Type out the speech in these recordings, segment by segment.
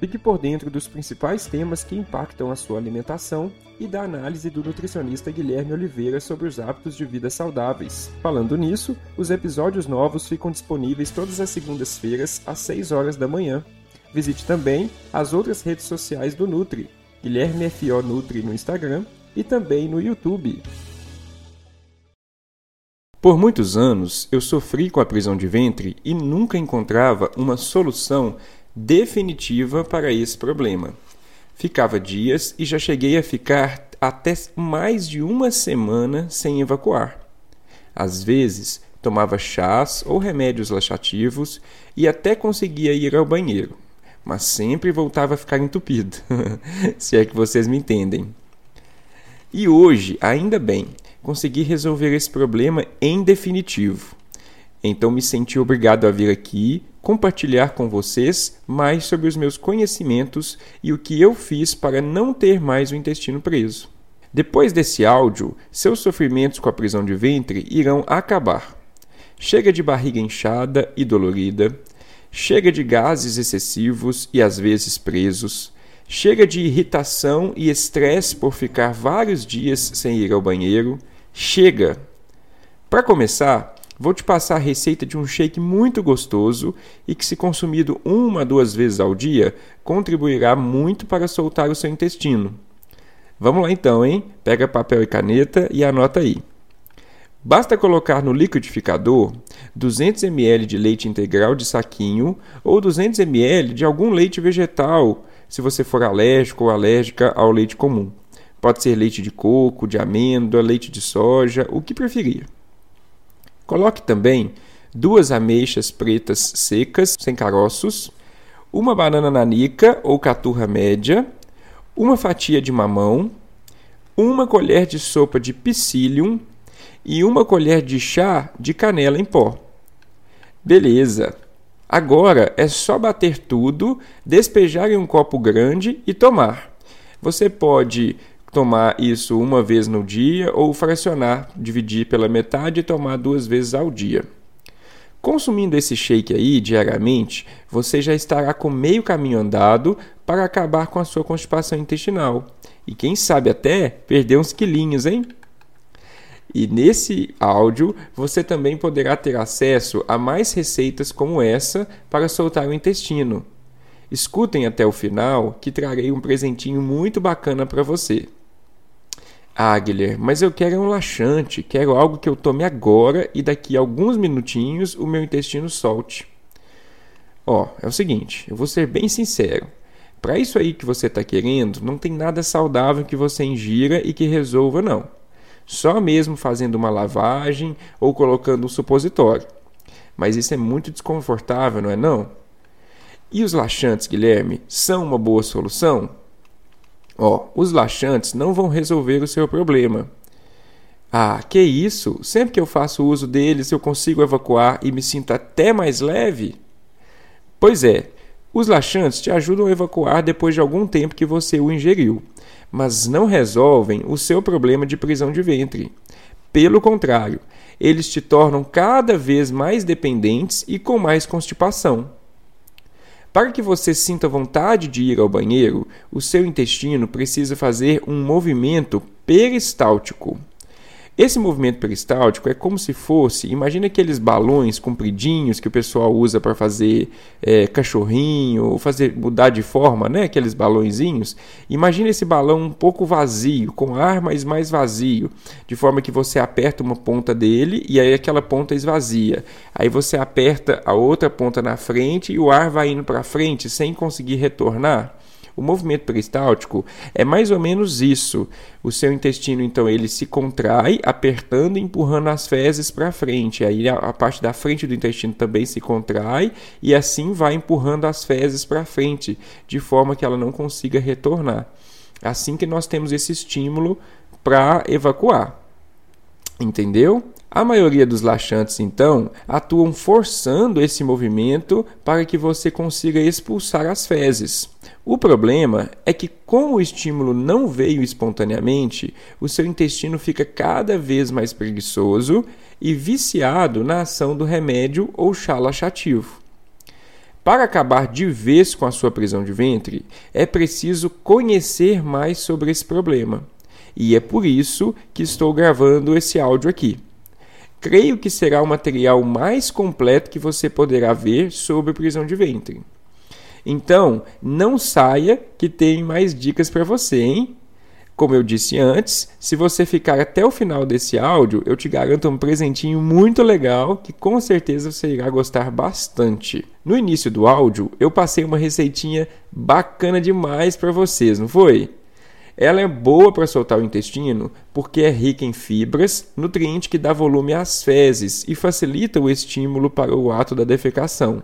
Fique por dentro dos principais temas que impactam a sua alimentação e da análise do nutricionista Guilherme Oliveira sobre os hábitos de vida saudáveis. Falando nisso, os episódios novos ficam disponíveis todas as segundas-feiras às 6 horas da manhã. Visite também as outras redes sociais do Nutri, Guilherme FO Nutri no Instagram e também no YouTube. Por muitos anos eu sofri com a prisão de ventre e nunca encontrava uma solução definitiva para esse problema. Ficava dias e já cheguei a ficar até mais de uma semana sem evacuar. Às vezes, tomava chás ou remédios laxativos e até conseguia ir ao banheiro, mas sempre voltava a ficar entupido, se é que vocês me entendem. E hoje, ainda bem, consegui resolver esse problema em definitivo. Então me senti obrigado a vir aqui compartilhar com vocês mais sobre os meus conhecimentos e o que eu fiz para não ter mais o intestino preso. Depois desse áudio, seus sofrimentos com a prisão de ventre irão acabar. Chega de barriga inchada e dolorida, chega de gases excessivos e às vezes presos, chega de irritação e estresse por ficar vários dias sem ir ao banheiro, chega. Para começar, Vou te passar a receita de um shake muito gostoso e que, se consumido uma a duas vezes ao dia, contribuirá muito para soltar o seu intestino. Vamos lá então, hein? Pega papel e caneta e anota aí. Basta colocar no liquidificador 200 ml de leite integral de saquinho ou 200 ml de algum leite vegetal, se você for alérgico ou alérgica ao leite comum. Pode ser leite de coco, de amêndoa, leite de soja, o que preferir. Coloque também duas ameixas pretas secas, sem caroços, uma banana nanica ou caturra média, uma fatia de mamão, uma colher de sopa de psyllium e uma colher de chá de canela em pó. Beleza! Agora é só bater tudo, despejar em um copo grande e tomar. Você pode tomar isso uma vez no dia ou fracionar, dividir pela metade e tomar duas vezes ao dia. Consumindo esse shake aí diariamente, você já estará com meio caminho andado para acabar com a sua constipação intestinal. E quem sabe até perder uns quilinhos, hein? E nesse áudio você também poderá ter acesso a mais receitas como essa para soltar o intestino. Escutem até o final que trarei um presentinho muito bacana para você. Ah, Guilherme, mas eu quero um laxante, quero algo que eu tome agora e daqui a alguns minutinhos o meu intestino solte. Ó, é o seguinte, eu vou ser bem sincero. Para isso aí que você está querendo, não tem nada saudável que você ingira e que resolva, não. Só mesmo fazendo uma lavagem ou colocando um supositório. Mas isso é muito desconfortável, não é não? E os laxantes, Guilherme, são uma boa solução? Ó, os laxantes não vão resolver o seu problema. Ah, que isso? Sempre que eu faço uso deles eu consigo evacuar e me sinto até mais leve? Pois é, os laxantes te ajudam a evacuar depois de algum tempo que você o ingeriu, mas não resolvem o seu problema de prisão de ventre. Pelo contrário, eles te tornam cada vez mais dependentes e com mais constipação. Para que você sinta vontade de ir ao banheiro, o seu intestino precisa fazer um movimento peristáltico. Esse movimento peristáltico é como se fosse, imagina aqueles balões compridinhos que o pessoal usa para fazer é, cachorrinho, fazer mudar de forma, né? Aqueles balõezinhos. Imagina esse balão um pouco vazio, com ar, mas mais vazio, de forma que você aperta uma ponta dele e aí aquela ponta esvazia. Aí você aperta a outra ponta na frente e o ar vai indo para frente sem conseguir retornar. O movimento peristáltico é mais ou menos isso. O seu intestino, então, ele se contrai, apertando e empurrando as fezes para frente. Aí a, a, parte da frente do intestino também se contrai e assim vai empurrando as fezes para frente, de forma que ela não consiga retornar. Assim que nós temos esse estímulo para evacuar. Entendeu? A maioria dos laxantes, então, atuam forçando esse movimento para que você consiga expulsar as fezes. O problema é que, como o estímulo não veio espontaneamente, o seu intestino fica cada vez mais preguiçoso e viciado na ação do remédio ou chá laxativo. Para acabar de vez com a sua prisão de ventre, é preciso conhecer mais sobre esse problema. E é por isso que estou gravando esse áudio aqui. Creio que será o material mais completo que você poderá ver sobre prisão de ventre. Então, não saia que tem mais dicas para você, hein? Como eu disse antes, se você ficar até o final desse áudio, eu te garanto um presentinho muito legal que com certeza você irá gostar bastante. No início do áudio, eu passei uma receitinha bacana demais para vocês, não foi? Ela é boa para soltar o intestino porque é rica em fibras, nutriente que dá volume às fezes e facilita o estímulo para o ato da defecação.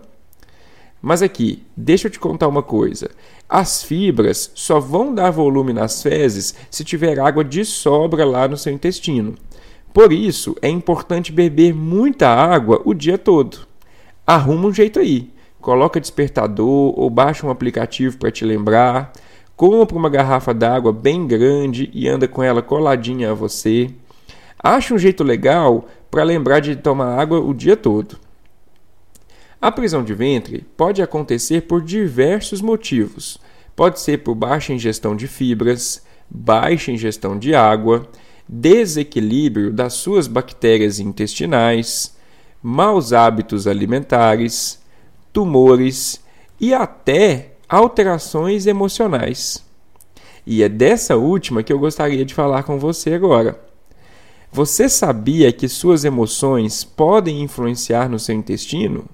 Mas aqui, deixa eu te contar uma coisa. As fibras só vão dar volume nas fezes se tiver água de sobra lá no seu intestino. Por isso, é importante beber muita água o dia todo. Arruma um jeito aí. Coloca despertador ou baixa um aplicativo para te lembrar. Compra uma garrafa d'água bem grande e anda com ela coladinha a você. Acha um jeito legal para lembrar de tomar água o dia todo. A prisão de ventre pode acontecer por diversos motivos. Pode ser por baixa ingestão de fibras, baixa ingestão de água, desequilíbrio das suas bactérias intestinais, maus hábitos alimentares, tumores e até alterações emocionais. E é dessa última que eu gostaria de falar com você agora. Você sabia que suas emoções podem influenciar no seu intestino?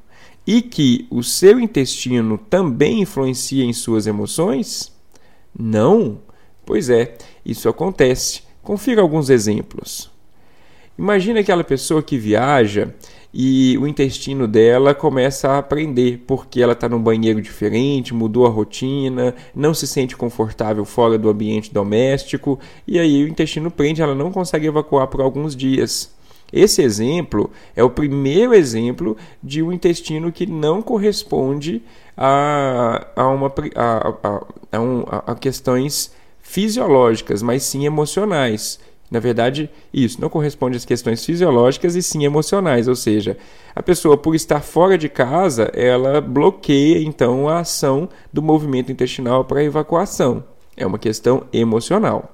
e que o seu intestino também influencia em suas emoções? Não? Pois é, isso acontece. Confira alguns exemplos. Imagine aquela pessoa que viaja e o intestino dela começa a aprender porque ela está num banheiro diferente, mudou a rotina, não se sente confortável fora do ambiente doméstico e aí o intestino prende, ela não consegue evacuar por alguns dias. Esse exemplo é o primeiro exemplo de um intestino que não corresponde a, a, uma, a, a, a, um, a questões fisiológicas, mas sim emocionais. Na verdade, isso não corresponde às questões fisiológicas e sim emocionais, ou seja, a pessoa, por estar fora de casa, ela bloqueia então a ação do movimento intestinal para evacuação. É uma questão emocional.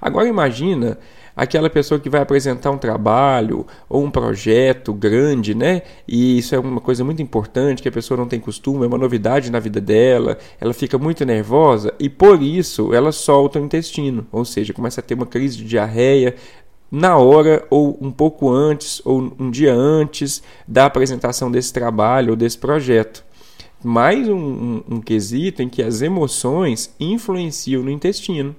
Agora imagina aquela pessoa que vai apresentar um trabalho ou um projeto grande, né? E isso é uma coisa muito importante que a pessoa não tem costume, é uma novidade na vida dela, ela fica muito nervosa e por isso ela solta o intestino, ou seja, começa a ter uma crise de diarreia, na hora ou um pouco antes ou um dia antes da apresentação desse trabalho ou desse projeto. Mais um, um, um quesito em que as emoções influenciam no intestino.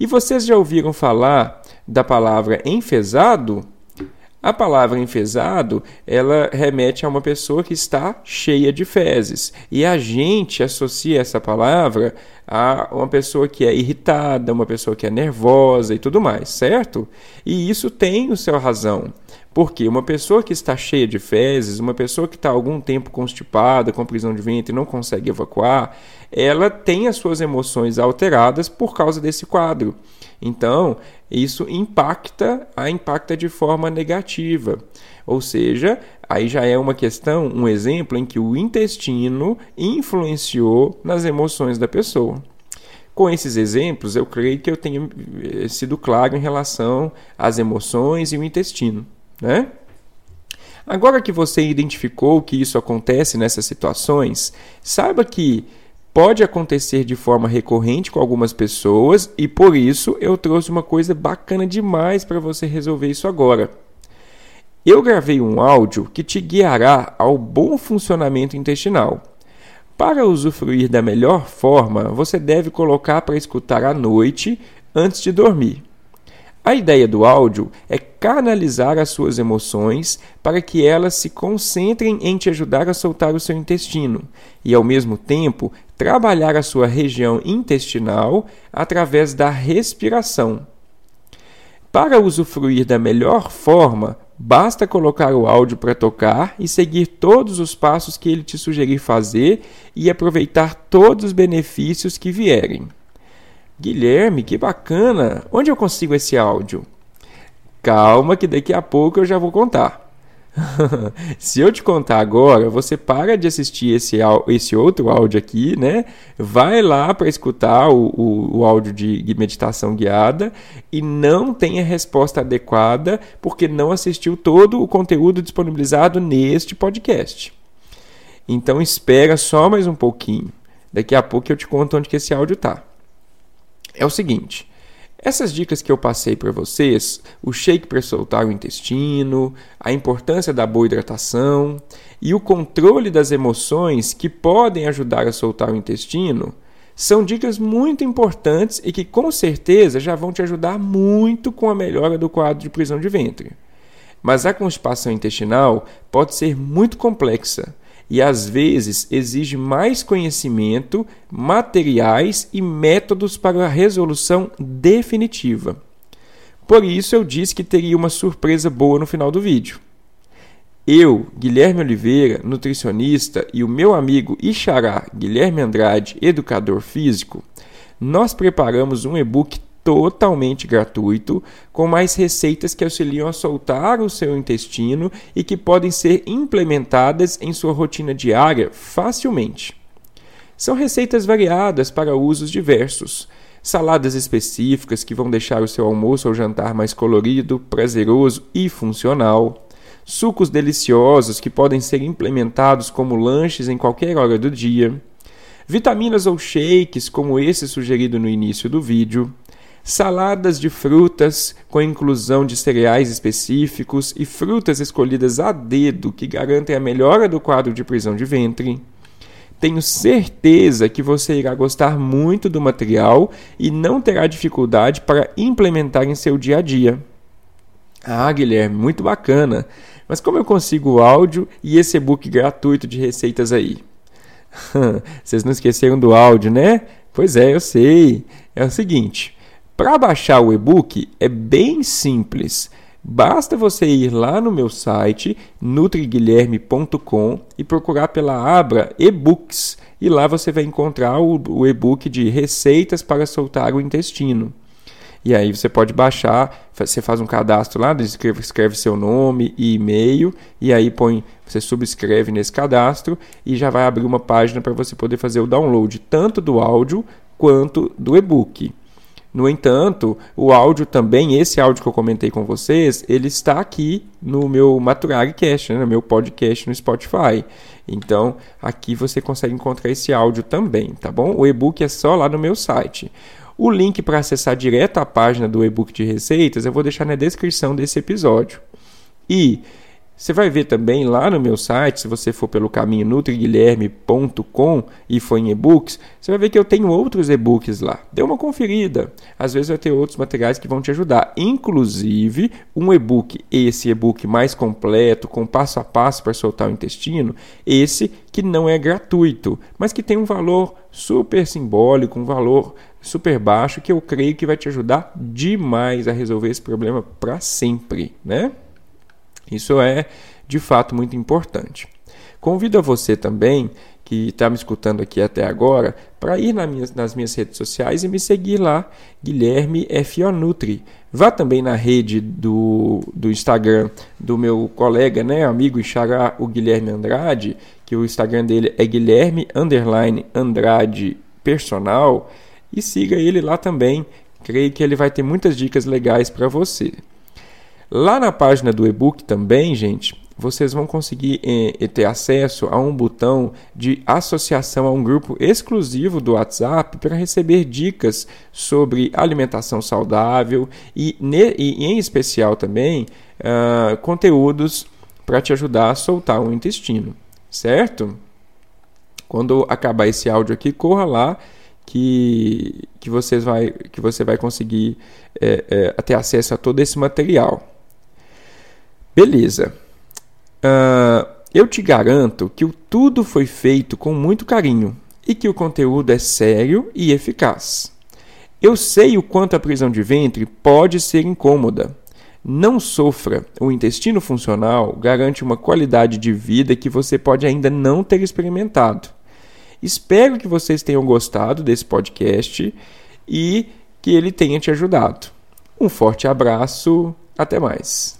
E vocês já ouviram falar da palavra enfesado? A palavra enfesado, ela remete a uma pessoa que está cheia de fezes. E a gente associa essa palavra a uma pessoa que é irritada, uma pessoa que é nervosa e tudo mais, certo? E isso tem o seu razão. Porque uma pessoa que está cheia de fezes, uma pessoa que está algum tempo constipada, com prisão de ventre e não consegue evacuar, ela tem as suas emoções alteradas por causa desse quadro. Então, isso impacta, a impacta de forma negativa. Ou seja, aí já é uma questão, um exemplo em que o intestino influenciou nas emoções da pessoa. Com esses exemplos, eu creio que eu tenho eh, sido claro em relação às emoções e o intestino. Né? Agora que você identificou que isso acontece nessas situações, saiba que pode acontecer de forma recorrente com algumas pessoas e por isso eu trouxe uma coisa bacana demais para você resolver isso agora. Eu gravei um áudio que te guiará ao bom funcionamento intestinal. Para usufruir da melhor forma, você deve colocar para escutar à noite antes de dormir. A ideia do áudio é canalizar as suas emoções para que elas se concentrem em te ajudar a soltar o seu intestino e, ao mesmo tempo, trabalhar a sua região intestinal através da respiração. Para usufruir da melhor forma, basta colocar o áudio para tocar e seguir todos os passos que ele te sugerir fazer e aproveitar todos os benefícios que vierem. Guilherme, que bacana! Onde eu consigo esse áudio? Calma, que daqui a pouco eu já vou contar. Se eu te contar agora, você para de assistir esse, esse outro áudio aqui, né? Vai lá para escutar o, o, o, áudio de meditação guiada e não tem a resposta adequada porque não assistiu todo o conteúdo disponibilizado neste podcast. Então espera só mais um pouquinho. Daqui a pouco eu te conto onde que esse áudio está. É o seguinte. Essas dicas que eu passei para vocês, o shake para soltar o intestino, a importância da boa hidratação e o controle das emoções que podem ajudar a soltar o intestino, são dicas muito importantes e que com certeza já vão te ajudar muito com a melhora do quadro de prisão de ventre. Mas a constipação intestinal pode ser muito complexa e às vezes exige mais conhecimento, materiais e métodos para a resolução definitiva. Por isso eu disse que teria uma surpresa boa no final do vídeo. Eu, Guilherme Oliveira, nutricionista, e o meu amigo Ixará Guilherme Andrade, educador físico, nós preparamos um e-book totalmente gratuito, com mais receitas que auxiliam a soltar o seu intestino e que podem ser implementadas em sua rotina diária facilmente. São receitas variadas para usos diversos. Saladas específicas que vão deixar o seu almoço ou jantar mais colorido, prazeroso e funcional. Sucos deliciosos que podem ser implementados como lanches em qualquer hora do dia. Vitaminas ou shakes, como esse sugerido no início do vídeo saladas de frutas com inclusão de cereais específicos e frutas escolhidas a dedo que garantem a melhora do quadro de prisão de ventre. Tenho certeza que você irá gostar muito do material e não terá dificuldade para implementar em seu dia a dia. Ah, Guilherme, muito bacana. Mas como eu consigo o áudio e esse e-book gratuito de receitas aí? Vocês não esqueceram do áudio, né? Pois é, eu sei. É o seguinte: para baixar o e-book é bem simples. Basta você ir lá no meu site nutriguilherme.com e procurar pela abra e-books e lá você vai encontrar o, e-book de receitas para soltar o intestino. E aí você pode baixar, você faz um cadastro lá, escreve, escreve seu nome e e-mail e aí põe, você subscreve nesse cadastro e já vai abrir uma página para você poder fazer o download tanto do áudio quanto do e-book. No entanto, o áudio também, esse áudio que eu comentei com vocês, ele está aqui no meu Maturag Cast, né, no meu podcast no Spotify. Então, aqui você consegue encontrar esse áudio também, tá bom? O e-book é só lá no meu site. O link para acessar direto a página do e-book de receitas eu vou deixar na descrição desse episódio. E você vai ver também lá no meu site, se você for pelo caminho nutriguilherme.com e for em e-books, você vai ver que eu tenho outros e-books lá. Dê uma conferida. Às vezes vai ter outros materiais que vão te ajudar, inclusive um e-book, esse e-book mais completo, com passo a passo para soltar o intestino, esse que não é gratuito, mas que tem um valor super simbólico, um valor super baixo que eu creio que vai te ajudar demais a resolver esse problema para sempre, né? Isso é de fato muito importante. Convido a você também, que está me escutando aqui até agora, para ir nas minhas, nas minhas redes sociais e me seguir lá, Guilherme Fionutri. Vá também na rede do, do Instagram do meu colega, né, amigo e xará, o Guilherme Andrade, que o Instagram dele é Guilherme Andrade Personal, e siga ele lá também. Creio que ele vai ter muitas dicas legais para você. Lá na página do e-book também, gente, vocês vão conseguir eh, ter acesso a um botão de associação a um grupo exclusivo do WhatsApp para receber dicas sobre alimentação saudável e, ne, e em especial também, uh, conteúdos para te ajudar a soltar o intestino, certo? Quando acabar esse áudio aqui, corra lá que, que, vocês vai, que você vai conseguir é, é, ter acesso a todo esse material. Beleza. Uh, eu te garanto que o tudo foi feito com muito carinho e que o conteúdo é sério e eficaz. Eu sei o quanto a prisão de ventre pode ser incômoda. Não sofra, o intestino funcional garante uma qualidade de vida que você pode ainda não ter experimentado. Espero que vocês tenham gostado desse podcast e que ele tenha te ajudado. Um forte abraço, até mais.